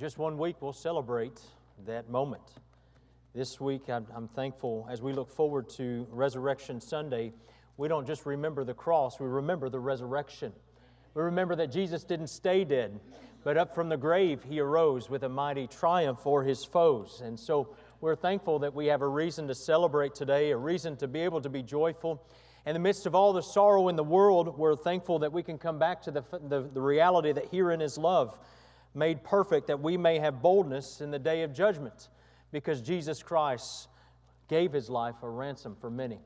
just one week, we'll celebrate that moment. This week, I'm, I'm, thankful as we look forward to Resurrection Sunday, we don't just remember the cross, we remember the resurrection. We remember that Jesus didn't stay dead, but up from the grave, he arose with a mighty triumph for his foes. And so we're thankful that we have a reason to celebrate today, a reason to be able to be joyful. In the midst of all the sorrow in the world, we're thankful that we can come back to the, the, the reality that herein is love made perfect, that we may have boldness in the day of judgment because Jesus Christ gave his life a ransom for many.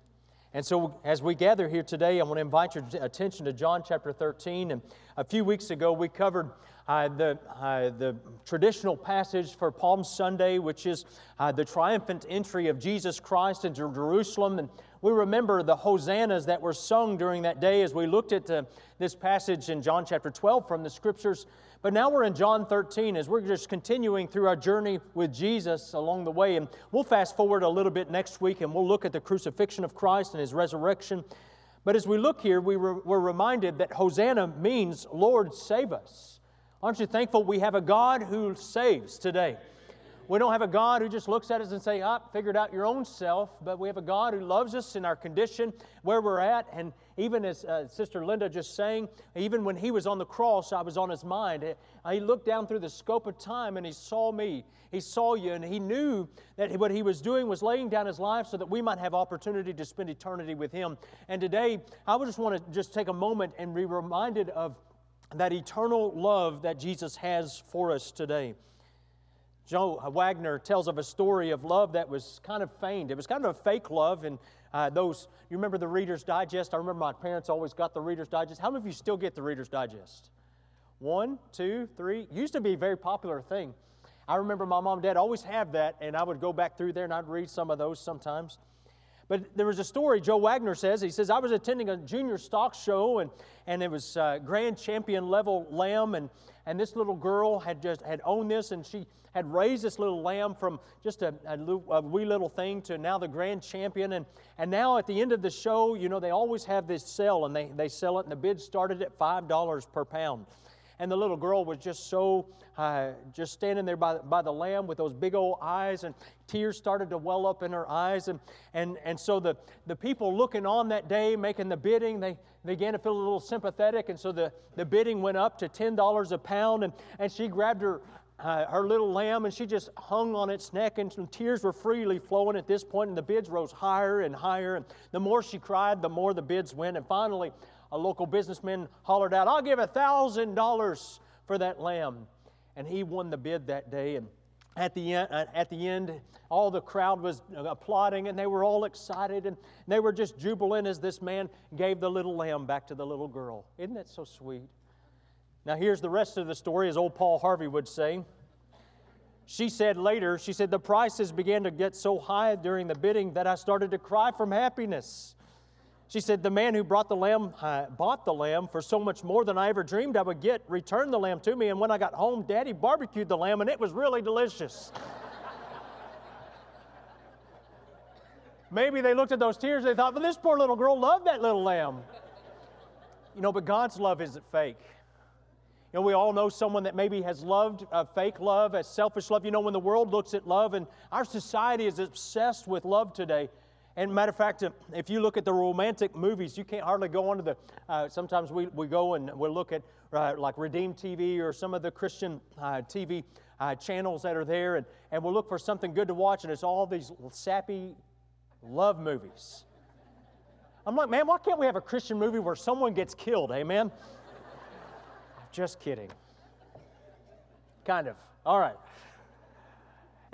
And so, as we gather here today, I want to invite your attention to John chapter 13. And a few weeks ago, we covered uh, the, uh, the traditional passage for Palm Sunday, which is uh, the triumphant entry of Jesus Christ into Jerusalem. And we remember the hosannas that were sung during that day as we looked at uh, this passage in John chapter 12 from the scriptures. But now we're in John 13 as we're just continuing through our journey with Jesus along the way. And we'll fast forward a little bit next week and we'll look at the crucifixion of Christ and his resurrection. But as we look here, we were, we're reminded that Hosanna means, Lord, save us. Aren't you thankful we have a God who saves today? We don't have a God who just looks at us and say, "Ah, figured out your own self," but we have a God who loves us in our condition, where we're at, and even as uh, Sister Linda just saying, even when he was on the cross, I was on his mind. He looked down through the scope of time and he saw me. He saw you, and he knew that what he was doing was laying down his life so that we might have opportunity to spend eternity with him. And today, I would just want to just take a moment and be reminded of that eternal love that Jesus has for us today. Joe Wagner tells of a story of love that was kind of feigned. It was kind of a fake love, and uh, those, you remember the Reader's Digest? I remember my parents always got the Reader's Digest. How many of you still get the Reader's Digest? One, two, three. Used to be a very popular thing. I remember my mom and dad always have that, and I would go back through there and I'd read some of those sometimes. But there was a story Joe Wagner says. He says, I was attending a junior stock show, and, and it was uh, grand champion level lamb, and, and this little girl had just had owned this, and she had raised this little lamb from just a, a, a, wee little thing to now the grand champion. And, and now at the end of the show, you know, they always have this sale, and they, they sell it, and the bid started at $5 per pound. And the little girl was just so, uh, just standing there by, by the lamb with those big old eyes, and tears started to well up in her eyes. And, and, and so the, the people looking on that day, making the bidding, they, began to feel a little sympathetic. And so the, the bidding went up to $10 a pound, and, and she grabbed her, uh, her little lamb and she just hung on its neck, and some tears were freely flowing at this point, and the bids rose higher and higher. And the more she cried, the more the bids went. And finally, a local businessman hollered out, I'll give a $1,000 for that lamb. And he won the bid that day. And at the, end, uh, at the end, all the crowd was applauding and they were all excited and they were just jubilant as this man gave the little lamb back to the little girl. Isn't that so sweet? Now, here's the rest of the story, as old Paul Harvey would say. She said later, she said, the prices began to get so high during the bidding that I started to cry from happiness. She said, The man who brought the lamb uh, bought the lamb for so much more than I ever dreamed I would get, returned the lamb to me, and when I got home, Daddy barbecued the lamb, and it was really delicious. Maybe they looked at those tears, they thought, this poor little girl loved that little lamb. You know, but God's love isn't fake. You know, we all know someone that maybe has loved a fake love, a selfish love. You know, when the world looks at love, and our society is obsessed with love today, and matter of fact, if you look at the romantic movies, you can't hardly go onto the. Uh, sometimes we, we go and we'll look at uh, like Redeem TV or some of the Christian uh, TV uh, channels that are there, and, and we'll look for something good to watch, and it's all these sappy love movies. I'm like, man, why can't we have a Christian movie where someone gets killed? Amen? Just kidding. Kind of. All right.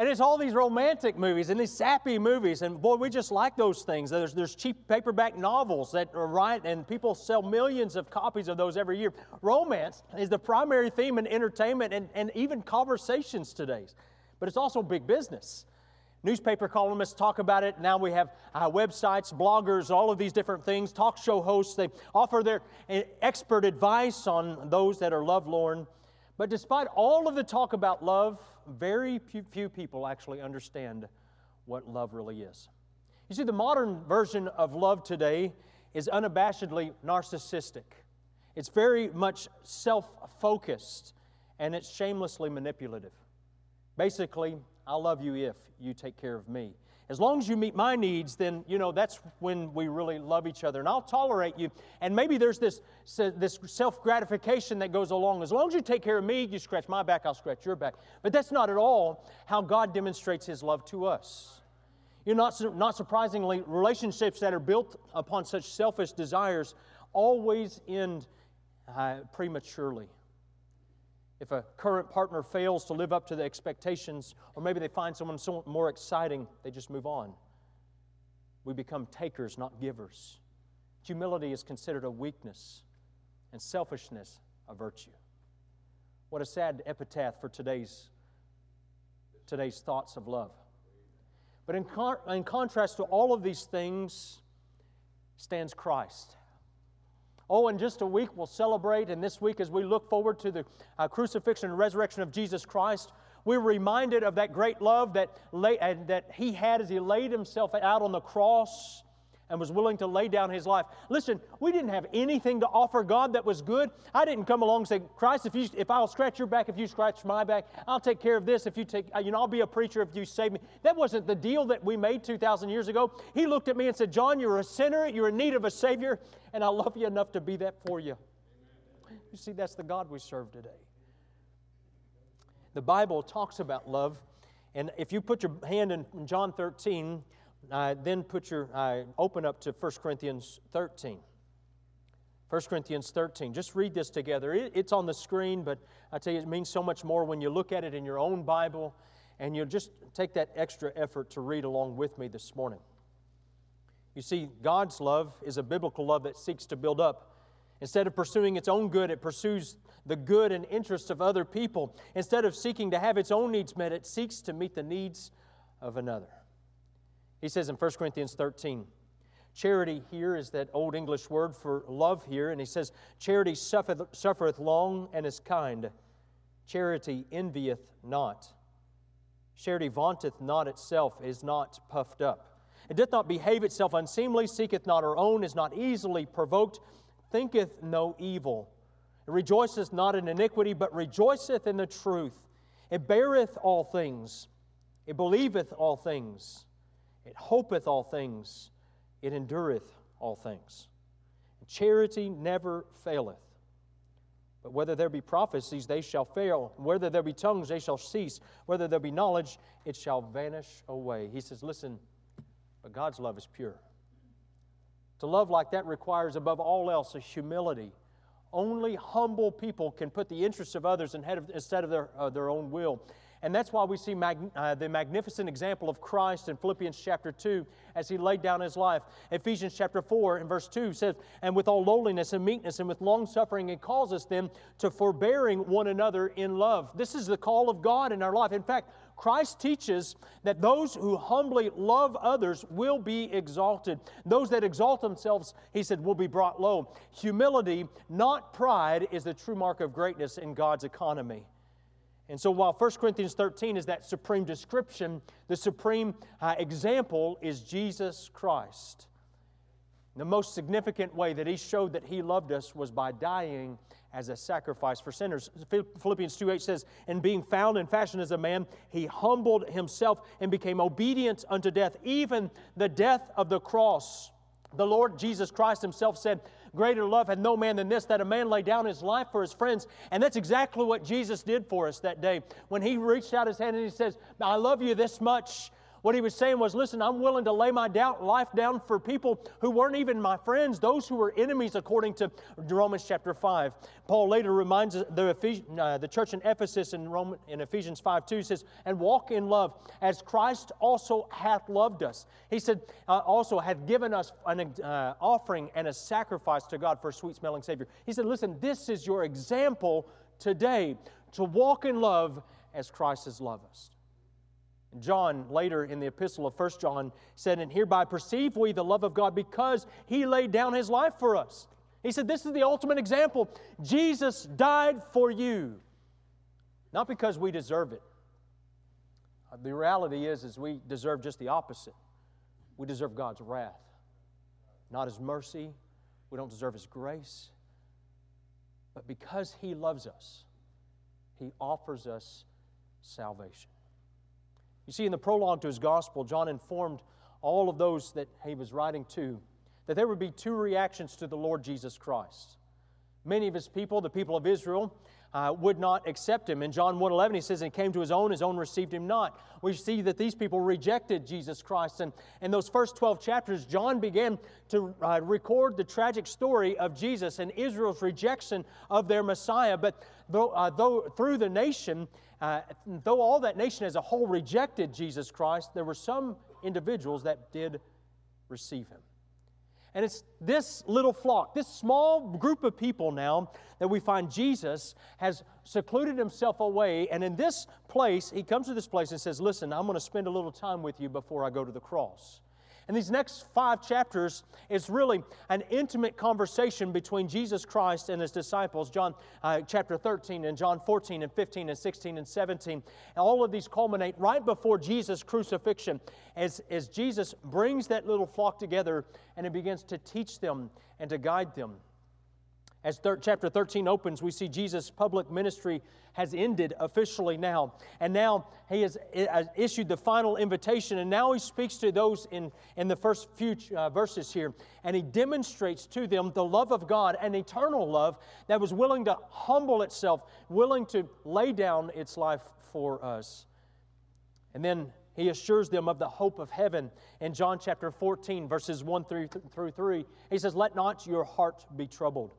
And it's all these romantic movies and these sappy movies. And boy, we just like those things. There's, there's cheap paperback novels that are right, and people sell millions of copies of those every year. Romance is the primary theme in entertainment and, and even conversations today. But it's also big business. Newspaper columnists talk about it. Now we have uh, websites, bloggers, all of these different things, talk show hosts. They offer their uh, expert advice on those that are lovelorn. But despite all of the talk about love, very few people actually understand what love really is. You see, the modern version of love today is unabashedly narcissistic. It's very much self focused and it's shamelessly manipulative. Basically, I'll love you if you take care of me. As long as you meet my needs, then, you know, that's when we really love each other. And I'll tolerate you. And maybe there's this, this self gratification that goes along. As long as you take care of me, you scratch my back, I'll scratch your back. But that's not at all how God demonstrates His love to us. You know, not, not surprisingly, relationships that are built upon such selfish desires always end uh, prematurely if a current partner fails to live up to the expectations, or maybe they find someone so more exciting, they just move on. We become takers, not givers. Humility is considered a weakness, and selfishness a virtue. What a sad epitaph for today's, today's thoughts of love. But in, con- in contrast to all of these things stands Christ. Oh, in just a week we'll celebrate, and this week as we look forward to the uh, crucifixion and resurrection of Jesus Christ, we're reminded of that great love that, lay, uh, that He had as He laid Himself out on the cross and was willing to lay down his life. Listen, we didn't have anything to offer God that was good. I didn't come along and say, Christ, if, you, if I'll scratch your back, if you scratch my back, I'll take care of this. If you take, uh, you know, I'll be a preacher if you save me. That wasn't the deal that we made 2,000 years ago. He looked at me and said, John, you're a sinner. You're in need of a Savior, and I love you enough to be that for you. You see, that's the God we serve today. The Bible talks about love, and if you put your hand in John 13, uh, then put your uh, open up to 1 Corinthians 13. 1 Corinthians 13. Just read this together. It, it's on the screen, but I tell you, it means so much more when you look at it in your own Bible, and you'll just take that extra effort to read along with me this morning. You see, God's love is a biblical love that seeks to build up. Instead of pursuing its own good, it pursues the good and interests of other people. Instead of seeking to have its own needs met, it seeks to meet the needs of another. He says in 1 Corinthians 13, charity here is that old English word for love here, and he says, Charity suffereth, suffereth long and is kind. Charity envieth not. Charity vaunteth not itself, is not puffed up. It doth not behave itself unseemly, seeketh not her own, is not easily provoked, thinketh no evil. It rejoiceth not in iniquity, but rejoiceth in the truth. It beareth all things, it believeth all things it hopeth all things, it endureth all things. Charity never faileth. But whether there be prophecies, they shall fail. Whether there be tongues, they shall cease. Whether there be knowledge, it shall vanish away. He says, Listen, but God's love is pure. To love like that requires, above all else, a humility. Only humble people can put the interests of others instead of their, uh, their own will. And that's why we see mag- uh, the magnificent example of Christ in Philippians chapter 2 as he laid down his life. Ephesians chapter 4 and verse 2 says, And with all lowliness and meekness and with long suffering, it calls us then to forbearing one another in love. This is the call of God in our life. In fact, Christ teaches that those who humbly love others will be exalted. Those that exalt themselves, he said, will be brought low. Humility, not pride, is the true mark of greatness in God's economy. And so, while 1 Corinthians 13 is that supreme description, the supreme uh, example is Jesus Christ. The most significant way that he showed that he loved us was by dying as a sacrifice for sinners. Philippians 2:8 says, "And being found in fashion as a man, he humbled himself and became obedient unto death, even the death of the cross." The Lord Jesus Christ himself said, Greater love had no man than this, that a man lay down his life for his friends. And that's exactly what Jesus did for us that day. When he reached out his hand and he says, I love you this much, what he was saying was, listen, I'm willing to lay my doubt, life down for people who weren't even my friends, those who were enemies, according to Romans chapter 5. Paul later reminds the, Ephes- uh, the church in Ephesus in, Roman, in Ephesians 5 2 says, and walk in love as Christ also hath loved us. He said, uh, also hath given us an uh, offering and a sacrifice to God for a sweet smelling Savior. He said, listen, this is your example today to walk in love as Christ has loved us. John, later in the epistle of 1 John, said, And hereby perceive we the love of God because he laid down his life for us. He said, This is the ultimate example. Jesus died for you, not because we deserve it. The reality is, is we deserve just the opposite. We deserve God's wrath, not His mercy. We don't deserve His grace. But because He loves us, He offers us salvation. You see, in the prologue to his gospel, John informed all of those that he was writing to that there would be two reactions to the Lord Jesus Christ. Many of his people, the people of Israel, uh, would not accept him. In John 1.11, he says, And came to his own, his own received him not. We see that these people rejected Jesus Christ. And in those first 12 chapters, John began to uh, record the tragic story of Jesus and Israel's rejection of their Messiah. But though, uh, though through the nation, uh, though all that nation as a whole rejected Jesus Christ, there were some individuals that did receive him. And it's this little flock, this small group of people now that we find Jesus has secluded himself away. And in this place, he comes to this place and says, Listen, I'm going to spend a little time with you before I go to the cross. And these next five chapters is really an intimate conversation between Jesus Christ and his disciples. John uh, chapter 13 and John 14 and 15 and 16 and 17. And all of these culminate right before Jesus' crucifixion as, as Jesus brings that little flock together and he begins to teach them and to guide them. As thir- chapter 13 opens, we see Jesus' public ministry has ended officially now. And now he has issued the final invitation, and now he speaks to those in, in the first few uh, verses here. And he demonstrates to them the love of God, an eternal love that was willing to humble itself, willing to lay down its life for us. And then he assures them of the hope of heaven in John chapter 14, verses 1 through, through 3. He says, Let not your heart be troubled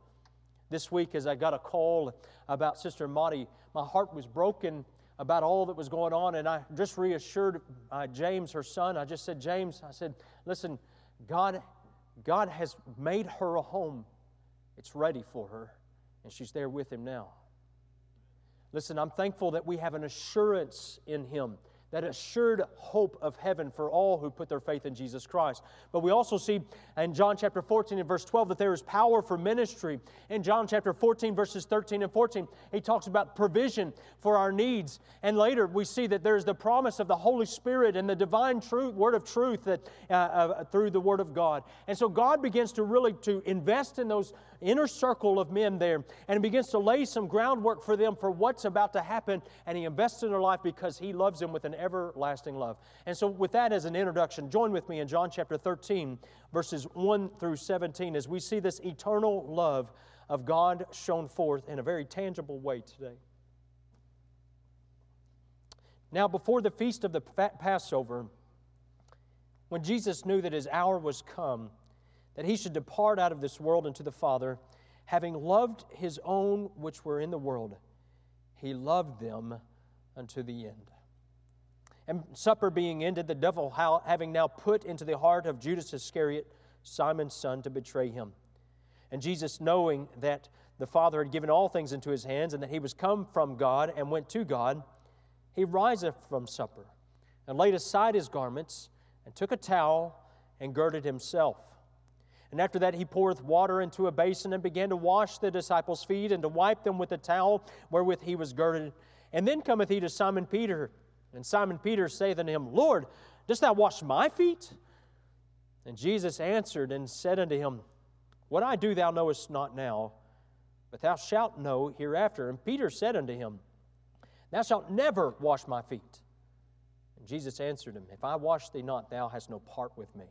this week as I got a call about Sister Maudie. My heart was broken about all that was going on, and I just reassured uh, James, her son. I just said, James, I said, listen, God, God has made her a home. It's ready for her, and she's there with him now. Listen, I'm thankful that we have an assurance in him that assured hope of heaven for all who put their faith in Jesus Christ. But we also see in John chapter 14 and verse 12 that there is power for ministry. In John chapter 14, verses 13 and 14, he talks about provision for our needs. And later we see that there's the promise of the Holy Spirit and the divine truth, word of truth that uh, uh, through the word of God. And so God begins to really to invest in those inner circle of men there and begins to lay some groundwork for them for what's about to happen. And he invests in their life because he loves them with an everlasting love. And so, with that as an introduction, join with me in John chapter 13, verses 1 through 17, as we see this eternal love of God shown forth in a very tangible way today. Now, before the feast of the Passover, when Jesus knew that his hour was come, that he should depart out of this world into the Father, having loved his own which were in the world, he loved them unto the end. And supper being ended, the devil having now put into the heart of Judas Iscariot, Simon's son, to betray him. And Jesus, knowing that the Father had given all things into his hands, and that he was come from God and went to God, he riseth from supper, and laid aside his garments, and took a towel, and girded himself. And after that, he poureth water into a basin and began to wash the disciples' feet and to wipe them with the towel wherewith he was girded. And then cometh he to Simon Peter. And Simon Peter saith unto him, Lord, dost thou wash my feet? And Jesus answered and said unto him, What I do thou knowest not now, but thou shalt know hereafter. And Peter said unto him, Thou shalt never wash my feet. And Jesus answered him, If I wash thee not, thou hast no part with me.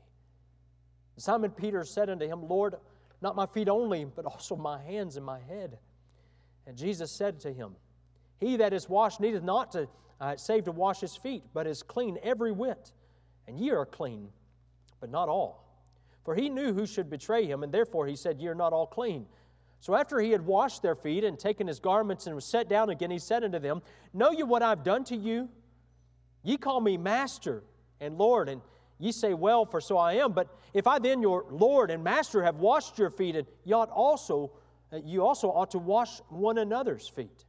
Simon Peter said unto him, Lord, not my feet only, but also my hands and my head. And Jesus said to him, He that is washed needeth not to uh, save to wash his feet, but is clean every whit. And ye are clean, but not all. For he knew who should betray him, and therefore he said, Ye are not all clean. So after he had washed their feet and taken his garments and was set down again, he said unto them, Know ye what I've done to you? Ye call me Master and Lord, and Ye say, Well, for so I am. But if I then, your Lord and Master, have washed your feet, and ye ought also, uh, you also ought to wash one another's feet.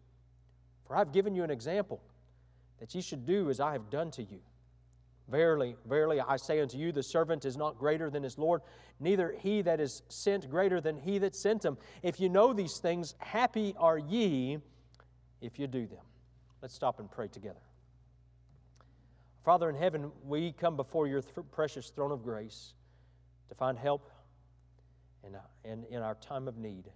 For I have given you an example, that ye should do as I have done to you. Verily, verily, I say unto you, the servant is not greater than his Lord, neither he that is sent greater than he that sent him. If you know these things, happy are ye if you do them. Let's stop and pray together. Father in heaven, we come before your th- precious throne of grace to find help in, in, in our time of need.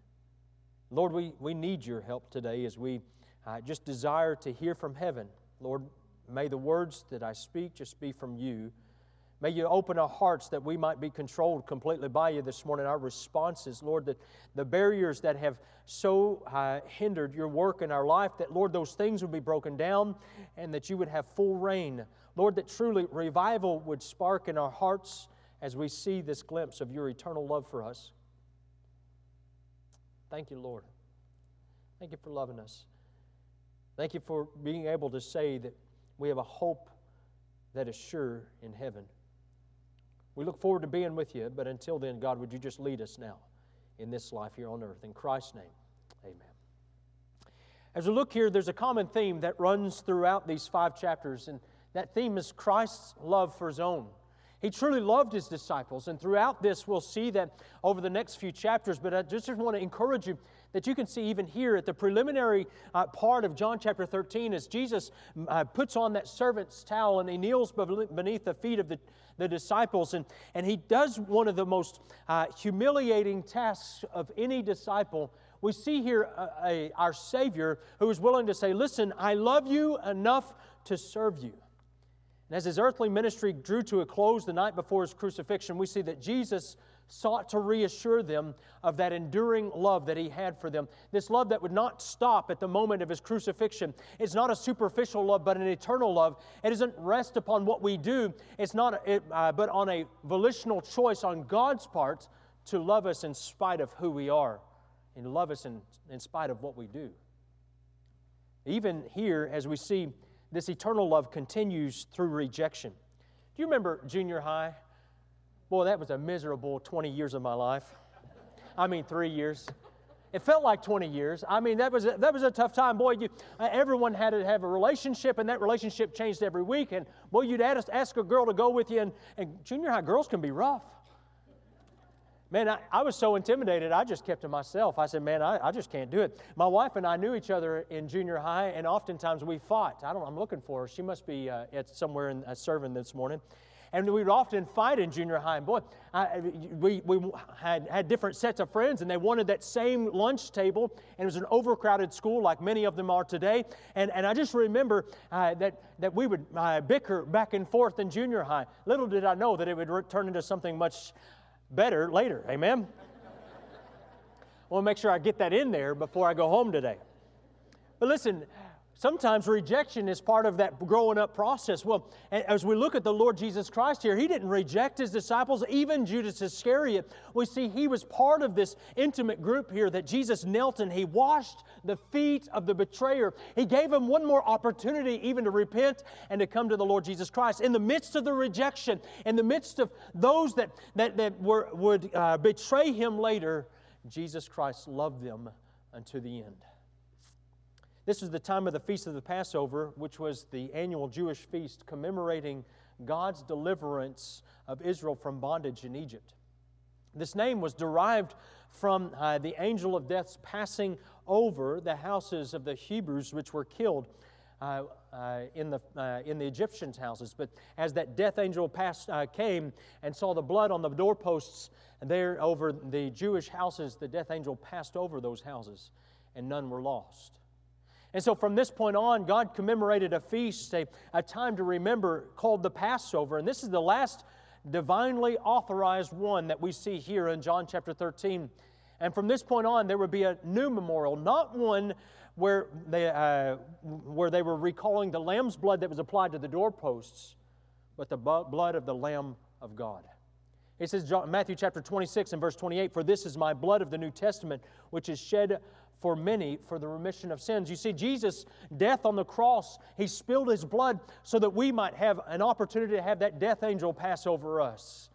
Lord, we, we need your help today as we uh, just desire to hear from heaven. Lord, may the words that I speak just be from you. May you open our hearts that we might be controlled completely by you this morning. Our responses, Lord, that the barriers that have so uh, hindered your work in our life, that, Lord, those things would be broken down and that you would have full reign. Lord, that truly revival would spark in our hearts as we see this glimpse of your eternal love for us. Thank you, Lord. Thank you for loving us. Thank you for being able to say that we have a hope that is sure in heaven. We look forward to being with you, but until then, God, would you just lead us now in this life here on earth? In Christ's name, amen. As we look here, there's a common theme that runs throughout these five chapters, and that theme is Christ's love for his own. He truly loved his disciples, and throughout this, we'll see that over the next few chapters. But I just want to encourage you that you can see even here at the preliminary uh, part of John chapter 13 as Jesus uh, puts on that servant's towel and he kneels beneath the feet of the, the disciples. And, and he does one of the most uh, humiliating tasks of any disciple. We see here a, a, our Savior who is willing to say, Listen, I love you enough to serve you. And as his earthly ministry drew to a close the night before his crucifixion, we see that Jesus sought to reassure them of that enduring love that he had for them. This love that would not stop at the moment of his crucifixion. It's not a superficial love, but an eternal love. It doesn't rest upon what we do, it's not, it, uh, but on a volitional choice on God's part to love us in spite of who we are and love us in, in spite of what we do. Even here, as we see, this eternal love continues through rejection. Do you remember junior high? Boy, that was a miserable 20 years of my life. I mean, three years. It felt like 20 years. I mean, that was a, that was a tough time. Boy, you, uh, everyone had to have a relationship, and that relationship changed every week. And boy, you'd ask, ask a girl to go with you, and, and junior high girls can be rough. Man, I, I, was so intimidated, I just kept to myself. I said, Man, I, I, just can't do it. My wife and I knew each other in junior high, and oftentimes we fought. I don't, I'm looking for her. She must be uh, at somewhere in, uh, serving this morning and we would often fight in junior high. And boy, I, we, we had, had different sets of friends, and they wanted that same lunch table, and it was an overcrowded school like many of them are today. And, and I just remember uh, that, that we would uh, bicker back and forth in junior high. Little did I know that it would re- turn into something much better later. Amen? I want to make sure I get that in there before I go home today. But listen, Sometimes rejection is part of that growing up process. Well, as we look at the Lord Jesus Christ here, He didn't reject His disciples, even Judas Iscariot. We see He was part of this intimate group here that Jesus knelt and He washed the feet of the betrayer. He gave him one more opportunity even to repent and to come to the Lord Jesus Christ. In the midst of the rejection, in the midst of those that, that, that were, would uh, betray Him later, Jesus Christ loved them unto the end. This was the time of the Feast of the Passover, which was the annual Jewish feast commemorating God's deliverance of Israel from bondage in Egypt. This name was derived from uh, the angel of death's passing over the houses of the Hebrews which were killed uh, uh, in, the, uh, in the Egyptians' houses. But as that death angel passed, uh, came and saw the blood on the doorposts there over the Jewish houses, the death angel passed over those houses, and none were lost. And so from this point on, God commemorated a feast, a, a time to remember called the Passover. And this is the last divinely authorized one that we see here in John chapter 13. And from this point on, there would be a new memorial, not one where they, uh, where they were recalling the lamb's blood that was applied to the doorposts, but the blood of the Lamb of God. It says, Matthew chapter 26 and verse 28, For this is my blood of the New Testament, which is shed for many for the remission of sins. You see, Jesus' death on the cross, He spilled His blood so that we might have an opportunity to have that death angel pass over us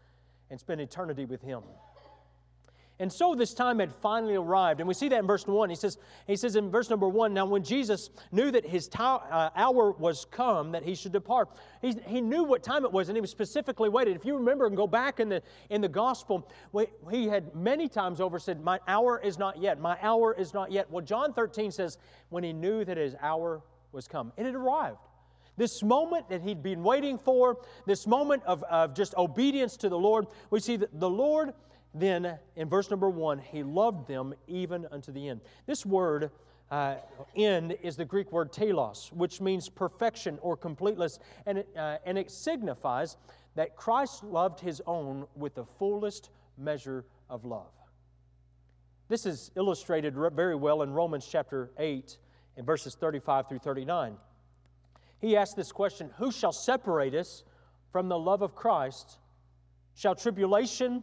and spend eternity with Him. And so this time had finally arrived. And we see that in verse 1. He says, he says in verse number 1 Now, when Jesus knew that his uh, hour was come, that he should depart, he, he knew what time it was, and he was specifically waited. If you remember and go back in the, in the gospel, he had many times over said, My hour is not yet. My hour is not yet. Well, John 13 says, When he knew that his hour was come, it had arrived. This moment that he'd been waiting for, this moment of, of just obedience to the Lord, we see that the Lord then, in verse number one, he loved them even unto the end. This word uh, end is the Greek word telos, which means perfection or completeness, and it, uh, and it signifies that Christ loved his own with the fullest measure of love. This is illustrated very well in Romans chapter 8 in verses 35 through 39. He asked this question Who shall separate us from the love of Christ? Shall tribulation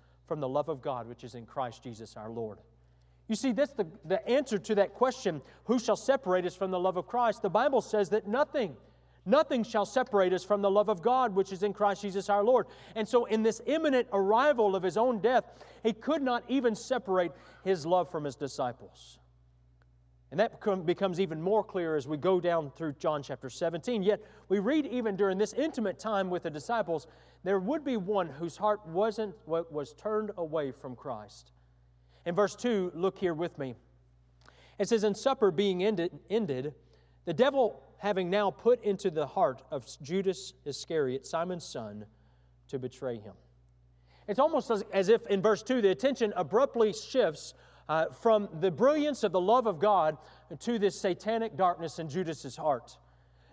from the love of God which is in Christ Jesus our Lord. You see, that's the, the answer to that question who shall separate us from the love of Christ? The Bible says that nothing Nothing shall separate us from the love of God which is in Christ Jesus our Lord. And so, in this imminent arrival of his own death, he could not even separate his love from his disciples. And that becomes even more clear as we go down through John chapter 17. Yet, we read even during this intimate time with the disciples, there would be one whose heart wasn't was turned away from Christ. In verse 2, look here with me. It says, And supper being ended, ended the devil having now put into the heart of Judas Iscariot, Simon's son, to betray him. It's almost as, as if in verse 2 the attention abruptly shifts uh, from the brilliance of the love of God to this satanic darkness in Judas's heart.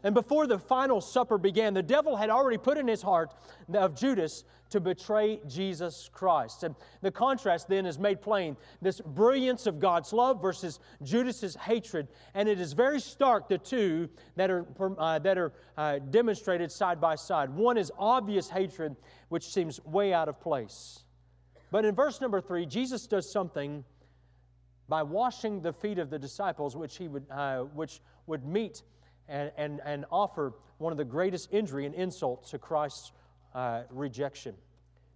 And before the final supper began, the devil had already put in his heart of Judas to betray Jesus Christ. And the contrast then is made plain this brilliance of God's love versus Judas's hatred. And it is very stark, the two that are, uh, that are uh, demonstrated side by side. One is obvious hatred, which seems way out of place. But in verse number three, Jesus does something by washing the feet of the disciples, which, he would, uh, which would meet and, and, and offer one of the greatest injury and insult to Christ's uh, rejection.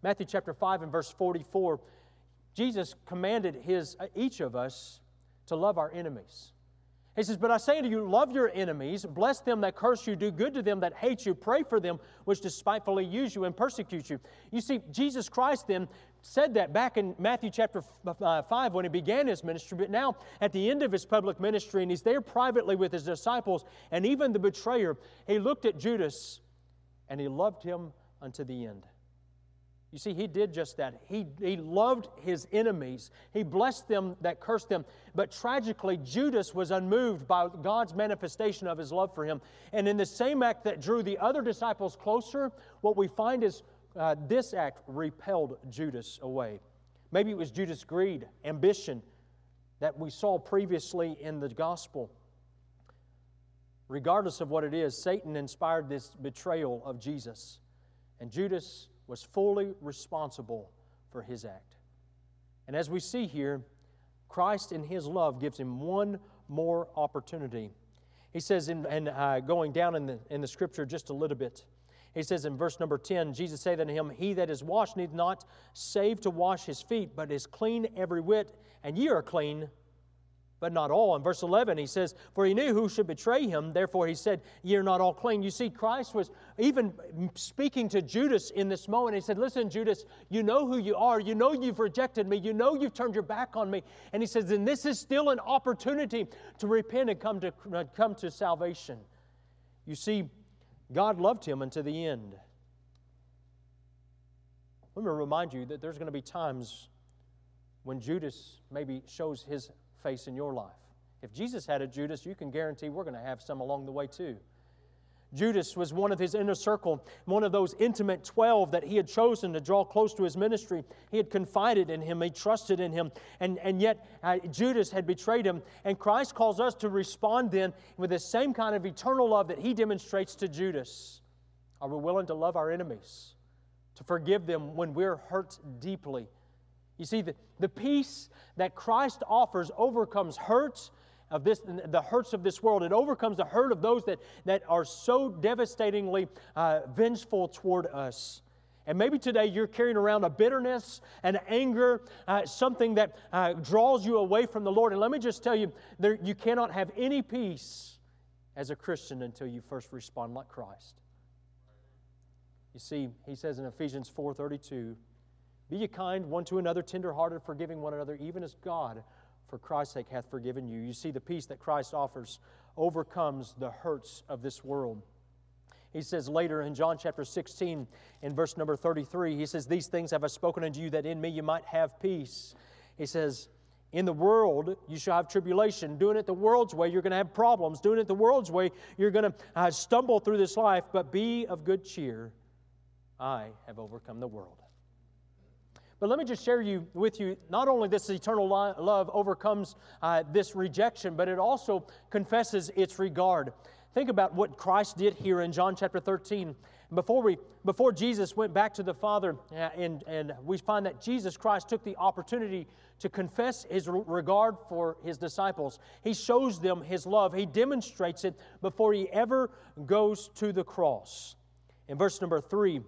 Matthew chapter 5 and verse 44, Jesus commanded his, uh, each of us to love our enemies. He says, But I say to you, love your enemies, bless them that curse you, do good to them that hate you, pray for them which despitefully use you and persecute you. You see, Jesus Christ then said that back in Matthew chapter uh, 5 when he began his ministry, but now at the end of his public ministry, and he's there privately with his disciples and even the betrayer, he looked at Judas and he loved him unto the end. You see, he did just that. He, he loved his enemies. He blessed them that cursed them. But tragically, Judas was unmoved by God's manifestation of his love for him. And in the same act that drew the other disciples closer, what we find is uh, this act repelled Judas away. Maybe it was Judas' greed, ambition that we saw previously in the gospel. Regardless of what it is, Satan inspired this betrayal of Jesus. And Judas was fully responsible for his act. And as we see here, Christ in his love gives him one more opportunity. He says, in, and uh, going down in the, in the scripture just a little bit, he says in verse number 10, Jesus said unto him, He that is washed need not save to wash his feet, but is clean every whit, and ye are clean, but not all. In verse 11, he says, For he knew who should betray him, therefore he said, Ye are not all clean. You see, Christ was even speaking to Judas in this moment. He said, Listen, Judas, you know who you are. You know you've rejected me. You know you've turned your back on me. And he says, And this is still an opportunity to repent and come to, come to salvation. You see, God loved him unto the end. Let me remind you that there's going to be times when Judas maybe shows his face in your life. If Jesus had a Judas, you can guarantee we're going to have some along the way too. Judas was one of his inner circle, one of those intimate 12 that he had chosen to draw close to his ministry. He had confided in him, he trusted in him, and, and yet uh, Judas had betrayed him. And Christ calls us to respond then with the same kind of eternal love that he demonstrates to Judas. Are we willing to love our enemies, to forgive them when we're hurt deeply? You see, the, the peace that Christ offers overcomes hurts of this, the hurts of this world. It overcomes the hurt of those that, that are so devastatingly uh, vengeful toward us. And maybe today you're carrying around a bitterness and anger, uh, something that uh, draws you away from the Lord. And let me just tell you, there, you cannot have any peace as a Christian until you first respond like Christ. You see, he says in Ephesians 4:32, "Be ye kind one to another, tenderhearted, forgiving one another, even as God, for Christ's sake, hath forgiven you." You see, the peace that Christ offers overcomes the hurts of this world. He says later in John chapter 16, in verse number 33, he says, These things have I spoken unto you that in me you might have peace. He says, in the world, you shall have tribulation. Doing it the world's way, you're going to have problems. Doing it the world's way, you're going to uh, stumble through this life. But be of good cheer. I have overcome the world. But let me just share you with you not only this eternal love overcomes uh, this rejection, but it also confesses its regard. Think about what Christ did here in John chapter 13. Before, we, before Jesus went back to the Father, uh, and, and we find that Jesus Christ took the opportunity to confess his regard for his disciples. He shows them his love, he demonstrates it before he ever goes to the cross. In verse number three,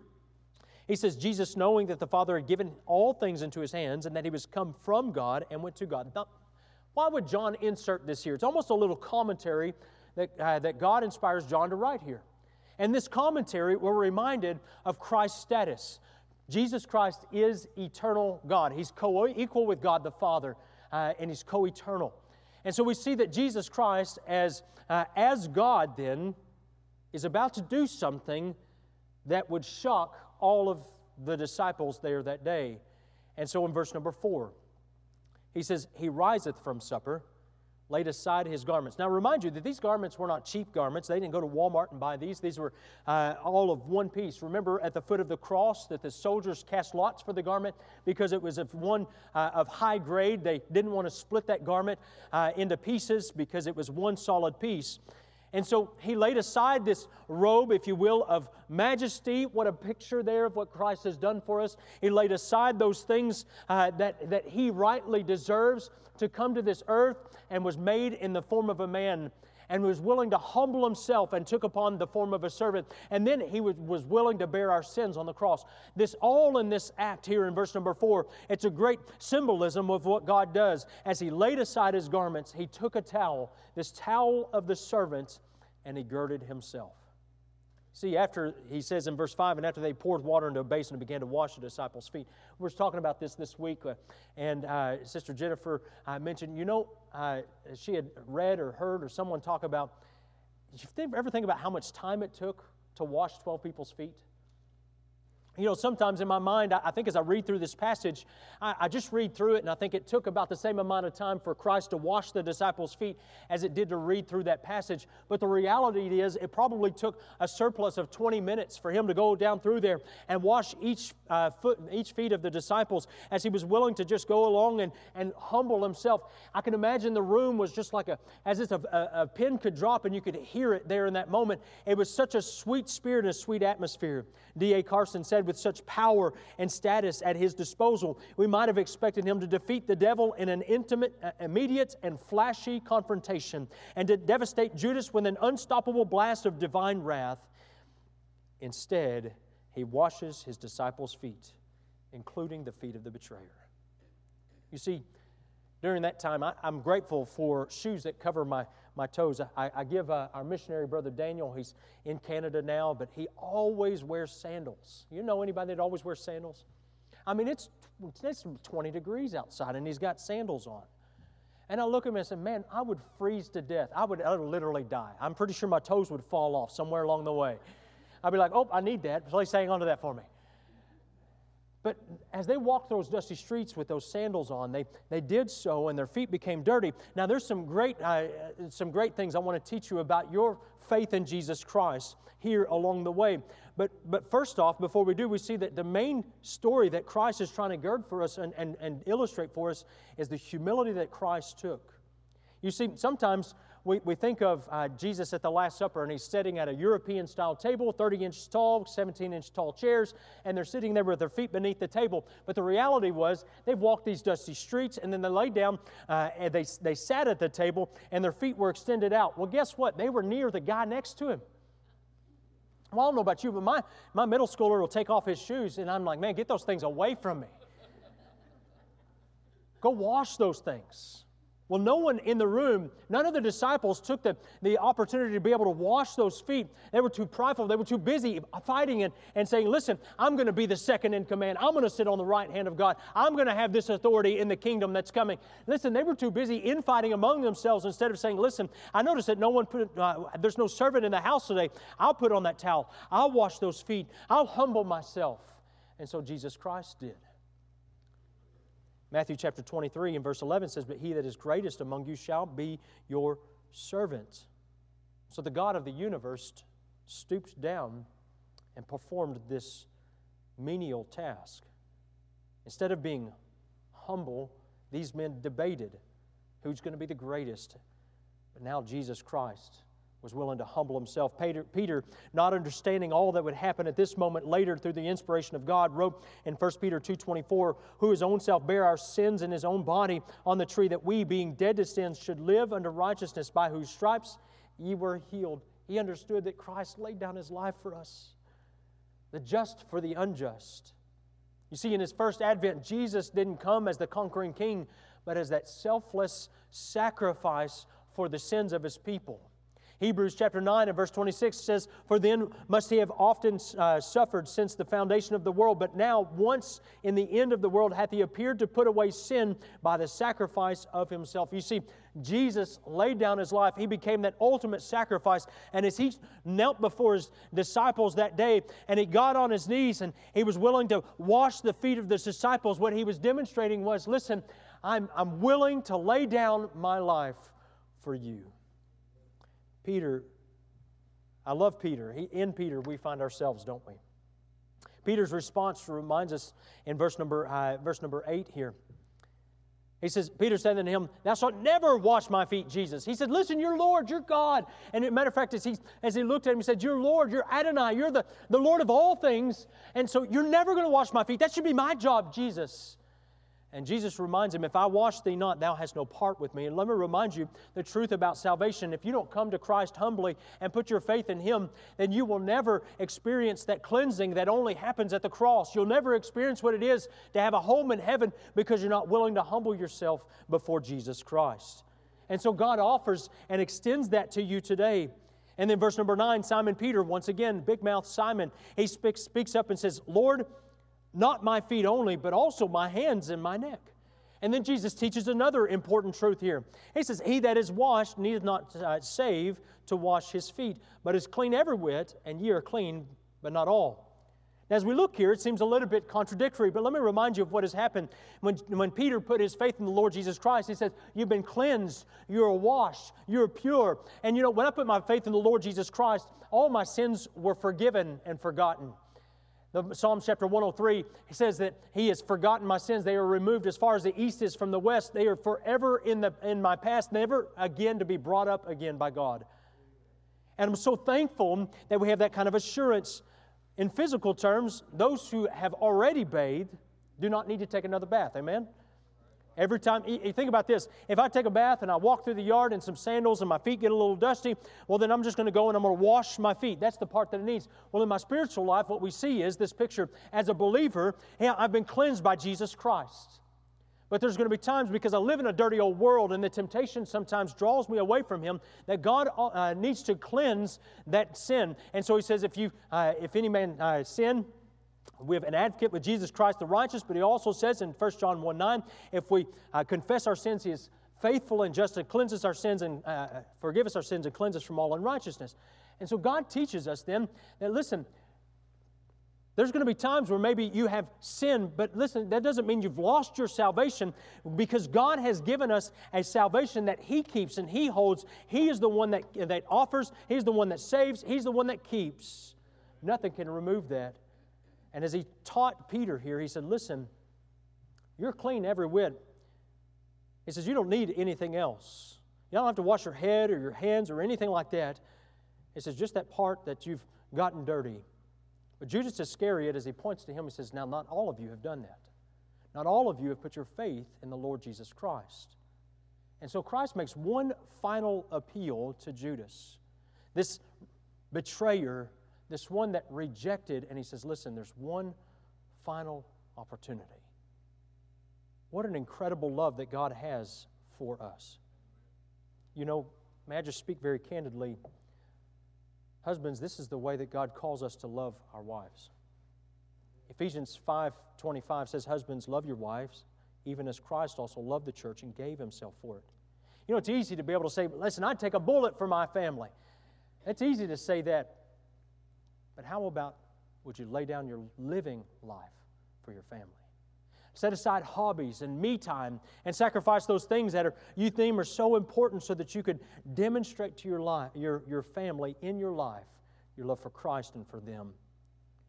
he says, Jesus, knowing that the Father had given all things into his hands and that he was come from God and went to God. Now, why would John insert this here? It's almost a little commentary that, uh, that God inspires John to write here. And this commentary, we're reminded of Christ's status. Jesus Christ is eternal God. He's co equal with God the Father, uh, and He's co eternal. And so we see that Jesus Christ, as, uh, as God, then, is about to do something that would shock all of the disciples there that day. And so in verse number four, he says, He riseth from supper laid aside his garments. Now, remind you that these garments were not cheap garments. They didn't go to Walmart and buy these. These were uh, all of one piece. Remember at the foot of the cross that the soldiers cast lots for the garment because it was of one uh, of high grade. They didn't want to split that garment uh, into pieces because it was one solid piece. And so he laid aside this robe, if you will, of majesty. What a picture there of what Christ has done for us. He laid aside those things uh, that, that he rightly deserves to come to this earth and was made in the form of a man and was willing to humble himself and took upon the form of a servant. And then he was, willing to bear our sins on the cross. This all in this act here in verse number four, it's a great symbolism of what God does. As he laid aside his garments, he took a towel, this towel of the servants, and he girded himself. See, after he says in verse 5, and after they poured water into a basin and began to wash the disciples' feet. We were talking about this this week, uh, and uh, Sister Jennifer uh, mentioned, you know, uh, she had read or heard or someone talk about, you ever think about how much time it took to wash 12 people's feet? You know, sometimes in my mind, I, think as I read through this passage, I, just read through it and I think it took about the same amount of time for Christ to wash the disciples' feet as it did to read through that passage. But the reality is, it probably took a surplus of 20 minutes for him to go down through there and wash each uh, foot, each feet of the disciples as he was willing to just go along and, and humble himself. I can imagine the room was just like a, as if a, a, a pin could drop and you could hear it there in that moment. It was such a sweet spirit and a sweet atmosphere. D.A. Carson said, with such power and status at his disposal, we might have expected him to defeat the devil in an intimate, uh, immediate, and flashy confrontation and to devastate Judas with an unstoppable blast of divine wrath. Instead, he washes his disciples' feet, including the feet of the betrayer. You see, during that time, I, am grateful for shoes that cover my, my toes. I, I give uh, our missionary brother Daniel, he's in Canada now, but he always wears sandals. You know anybody that always wears sandals? I mean, it's, it's 20 degrees outside, and he's got sandals on. And I look at him and say, Man, I would freeze to death. I would, I would literally die. I'm pretty sure my toes would fall off somewhere along the way. I'd be like, Oh, I need that. Please hang on to that for me. But as they walked those dusty streets with those sandals on, they, they did so and their feet became dirty. Now, there's some great, uh, some great things I want to teach you about your faith in Jesus Christ here along the way. But, but first off, before we do, we see that the main story that Christ is trying to gird for us and, and, and illustrate for us is the humility that Christ took. You see, sometimes we, we think of uh, Jesus at the Last Supper, and he's sitting at a European style table, 30 inches tall, 17 inch tall chairs, and they're sitting there with their feet beneath the table. But the reality was, they've walked these dusty streets, and then they laid down uh, and they, they sat at the table, and their feet were extended out. Well, guess what? They were near the guy next to him. Well, I don't know about you, but my, my middle schooler will take off his shoes, and I'm like, man, get those things away from me. Go wash those things. Well, no one in the room, none of the disciples took the, the opportunity to be able to wash those feet. They were too prideful. They were too busy fighting and, and saying, Listen, I'm going to be the second in command. I'm going to sit on the right hand of God. I'm going to have this authority in the kingdom that's coming. Listen, they were too busy infighting among themselves instead of saying, Listen, I noticed that no one put, uh, there's no servant in the house today. I'll put on that towel. I'll wash those feet. I'll humble myself. And so Jesus Christ did. Matthew chapter 23 and verse 11 says, But he that is greatest among you shall be your servant. So the God of the universe stooped down and performed this menial task. Instead of being humble, these men debated who's going to be the greatest. But now Jesus Christ was willing to humble himself. Peter, Peter, not understanding all that would happen at this moment later through the inspiration of God, wrote in 1 Peter 2.24, who his own self bare our sins in his own body on the tree, that we, being dead to sins, should live unto righteousness, by whose stripes ye were healed. He understood that Christ laid down his life for us, the just for the unjust. You see, in his first advent, Jesus didn't come as the conquering king, but as that selfless sacrifice for the sins of his people. Hebrews chapter 9 and verse 26 says, For then must he have often uh, suffered since the foundation of the world, but now, once in the end of the world, hath he appeared to put away sin by the sacrifice of himself. You see, Jesus laid down his life. He became that ultimate sacrifice. And as he knelt before his disciples that day and he got on his knees and he was willing to wash the feet of the disciples, what he was demonstrating was listen, I'm, I'm willing to lay down my life for you. Peter, I love Peter. He, in Peter, we find ourselves, don't we? Peter's response reminds us in verse number, uh, verse number 8 here. He says, Peter said unto him, Thou shalt never wash my feet, Jesus. He said, Listen, you're Lord, you're God. And matter of fact, as he, as he looked at him, he said, You're Lord, you're Adonai, you're the, the Lord of all things. And so you're never going to wash my feet. That should be my job, Jesus. And Jesus reminds him, If I wash thee not, thou hast no part with me. And let me remind you the truth about salvation. If you don't come to Christ humbly and put your faith in Him, then you will never experience that cleansing that only happens at the cross. You'll never experience what it is to have a home in heaven because you're not willing to humble yourself before Jesus Christ. And so God offers and extends that to you today. And then, verse number nine, Simon Peter, once again, big mouth Simon, he speaks, speaks up and says, Lord, not my feet only, but also my hands and my neck. And then Jesus teaches another important truth here. He says, He that is washed needeth not uh, save to wash his feet, but is clean every whit, and ye are clean, but not all. Now, as we look here, it seems a little bit contradictory, but let me remind you of what has happened. When, when Peter put his faith in the Lord Jesus Christ, he says, You've been cleansed, you're washed, you're pure. And you know, when I put my faith in the Lord Jesus Christ, all my sins were forgiven and forgotten. The Psalm chapter 103 he says that He has forgotten my sins. They are removed as far as the east is from the west. They are forever in, the, in my past, never again to be brought up again by God. And I'm so thankful that we have that kind of assurance. In physical terms, those who have already bathed do not need to take another bath. Amen? Every time, think about this. If I take a bath and I walk through the yard in some sandals and my feet get a little dusty, well, then I'm just going to go and I'm going to wash my feet. That's the part that it needs. Well, in my spiritual life, what we see is this picture. As a believer, hey, I've been cleansed by Jesus Christ. But there's going to be times because I live in a dirty old world and the temptation sometimes draws me away from Him that God uh, needs to cleanse that sin. And so He says, if, you, uh, if any man uh, sin, we have an advocate with Jesus Christ the righteous, but he also says in 1 John 1 9, if we uh, confess our sins, he is faithful and just to cleanse us our sins and uh, forgive us our sins and cleanse us from all unrighteousness. And so God teaches us then that, listen, there's going to be times where maybe you have sinned, but listen, that doesn't mean you've lost your salvation because God has given us a salvation that He keeps and He holds. He is the one that, that offers, He's the one that saves, He's the one that keeps. Nothing can remove that. And as he taught Peter here, he said, Listen, you're clean every whit. He says, You don't need anything else. You don't have to wash your head or your hands or anything like that. He says, Just that part that you've gotten dirty. But Judas Iscariot, as he points to him, he says, Now, not all of you have done that. Not all of you have put your faith in the Lord Jesus Christ. And so Christ makes one final appeal to Judas, this betrayer this one that rejected, and he says, Listen, there's one final opportunity. What an incredible love that God has for us. You know, may I just speak very candidly? Husbands, this is the way that God calls us to love our wives. Ephesians 5:25 says, "Husbands, love your wives, even as Christ also loved the church and gave himself for it." You know, it's easy to be able to say, "Listen, I'd take a bullet for my family." It's easy to say that. But how about would you lay down your living life for your family? Set aside hobbies and me time and sacrifice those things that are, you think are so important so that you could demonstrate to your, life, your, your family in your life your love for Christ and for them.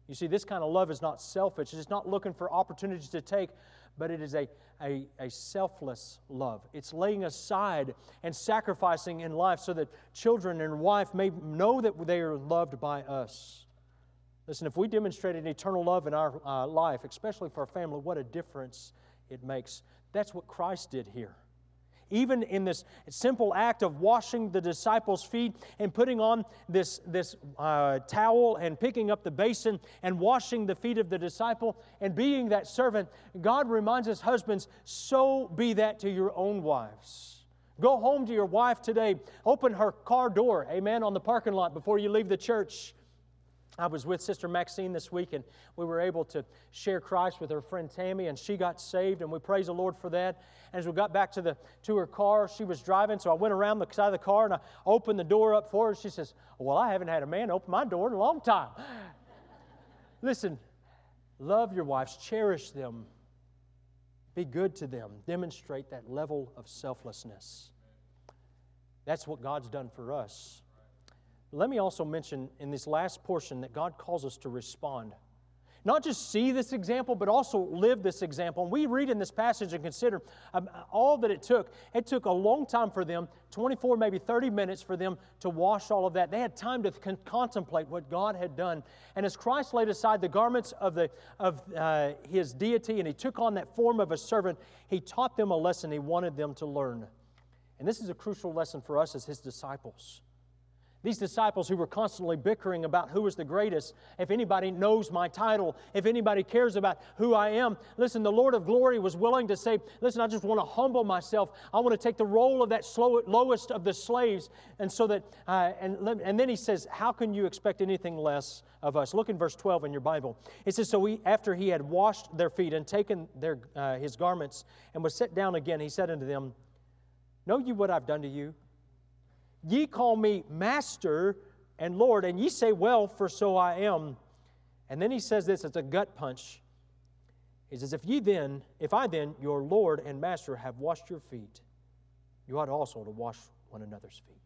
You see, this kind of love is not selfish. It's not looking for opportunities to take, but it is a, a, a, selfless love. It's laying aside and sacrificing in life so that children and wife may know that they are loved by us. Listen, if we demonstrate an eternal love in our uh, life, especially for our family, what a difference it makes. That's what Christ did here. Even in this simple act of washing the disciples' feet and putting on this, this uh, towel and picking up the basin and washing the feet of the disciple and being that servant, God reminds us, husbands, so be that to your own wives. Go home to your wife today. Open her car door, amen, on the parking lot before you leave the church I was with Sister Maxine this week, and we were able to share Christ with her friend Tammy, and she got saved, and we praise the Lord for that. And as we got back to, the, to her car, she was driving, so I went around the side of the car and I opened the door up for her. She says, Well, I haven't had a man open my door in a long time. Listen, love your wives, cherish them, be good to them, demonstrate that level of selflessness. That's what God's done for us. Let me also mention in this last portion that God calls us to respond. Not just see this example, but also live this example. And we read in this passage and consider um, all that it took. It took a long time for them 24, maybe 30 minutes for them to wash all of that. They had time to con- contemplate what God had done. And as Christ laid aside the garments of, the, of uh, his deity and he took on that form of a servant, he taught them a lesson he wanted them to learn. And this is a crucial lesson for us as his disciples. These disciples who were constantly bickering about who was the greatest, if anybody knows my title, if anybody cares about who I am. Listen, the Lord of glory was willing to say, Listen, I just want to humble myself. I want to take the role of that slow, lowest of the slaves. And so that, uh, and, and then he says, How can you expect anything less of us? Look in verse 12 in your Bible. It says, So after he had washed their feet and taken their, uh, his garments and was set down again, he said unto them, Know you what I've done to you? Ye call me Master and Lord, and ye say, Well, for so I am. And then he says this it's a gut punch. He says, If ye then, if I then, your Lord and Master, have washed your feet, you ought also to wash one another's feet.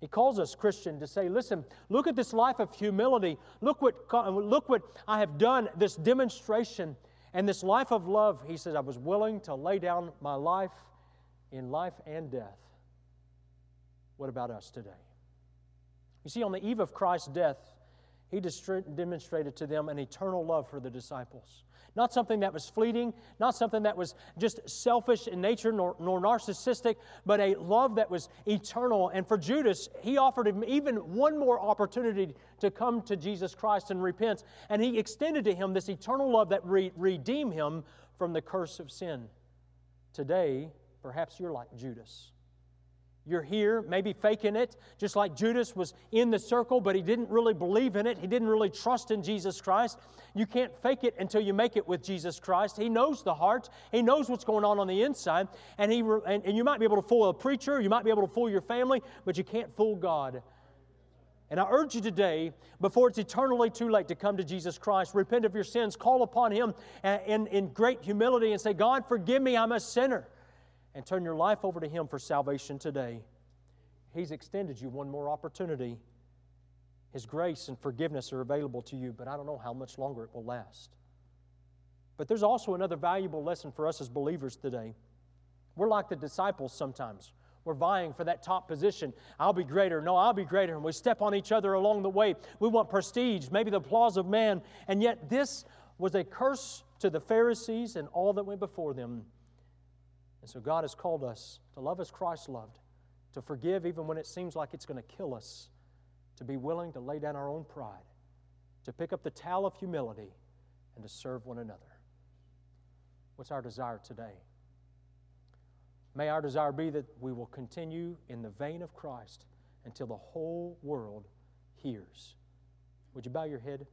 He calls us, Christian, to say, listen, look at this life of humility. Look what, look what I have done, this demonstration and this life of love. He says, I was willing to lay down my life in life and death what about us today? You see, on the eve of Christ's death, he demonstrated to them an eternal love for the disciples. Not something that was fleeting, not something that was just selfish in nature nor, nor, narcissistic, but a love that was eternal. And for Judas, he offered him even one more opportunity to come to Jesus Christ and repent. And he extended to him this eternal love that re- redeemed him from the curse of sin. Today, perhaps you're like Judas. You're here, maybe faking it, just like Judas was in the circle, but he didn't really believe in it. He didn't really trust in Jesus Christ. You can't fake it until you make it with Jesus Christ. He knows the heart, He knows what's going on on the inside. And, he, and, and you might be able to fool a preacher, you might be able to fool your family, but you can't fool God. And I urge you today, before it's eternally too late, to come to Jesus Christ, repent of your sins, call upon Him in, in great humility, and say, God, forgive me, I'm a sinner and turn your life over to Him for salvation today. He's extended you one more opportunity. His grace and forgiveness are available to you, but I don't know how much longer it will last. But there's also another valuable lesson for us as believers today. We're like the disciples sometimes. We're vying for that top position. I'll be greater. No, I'll be greater. And we step on each other along the way. We want prestige, maybe the applause of man. And yet, this was a curse to the Pharisees and all that went before them. And so God has called us to love as Christ loved, to forgive even when it seems like it's going to kill us, to be willing to lay down our own pride, to pick up the towel of humility, and to serve one another. What's our desire today? May our desire be that we will continue in the vein of Christ until the whole world hears. Would you bow your head?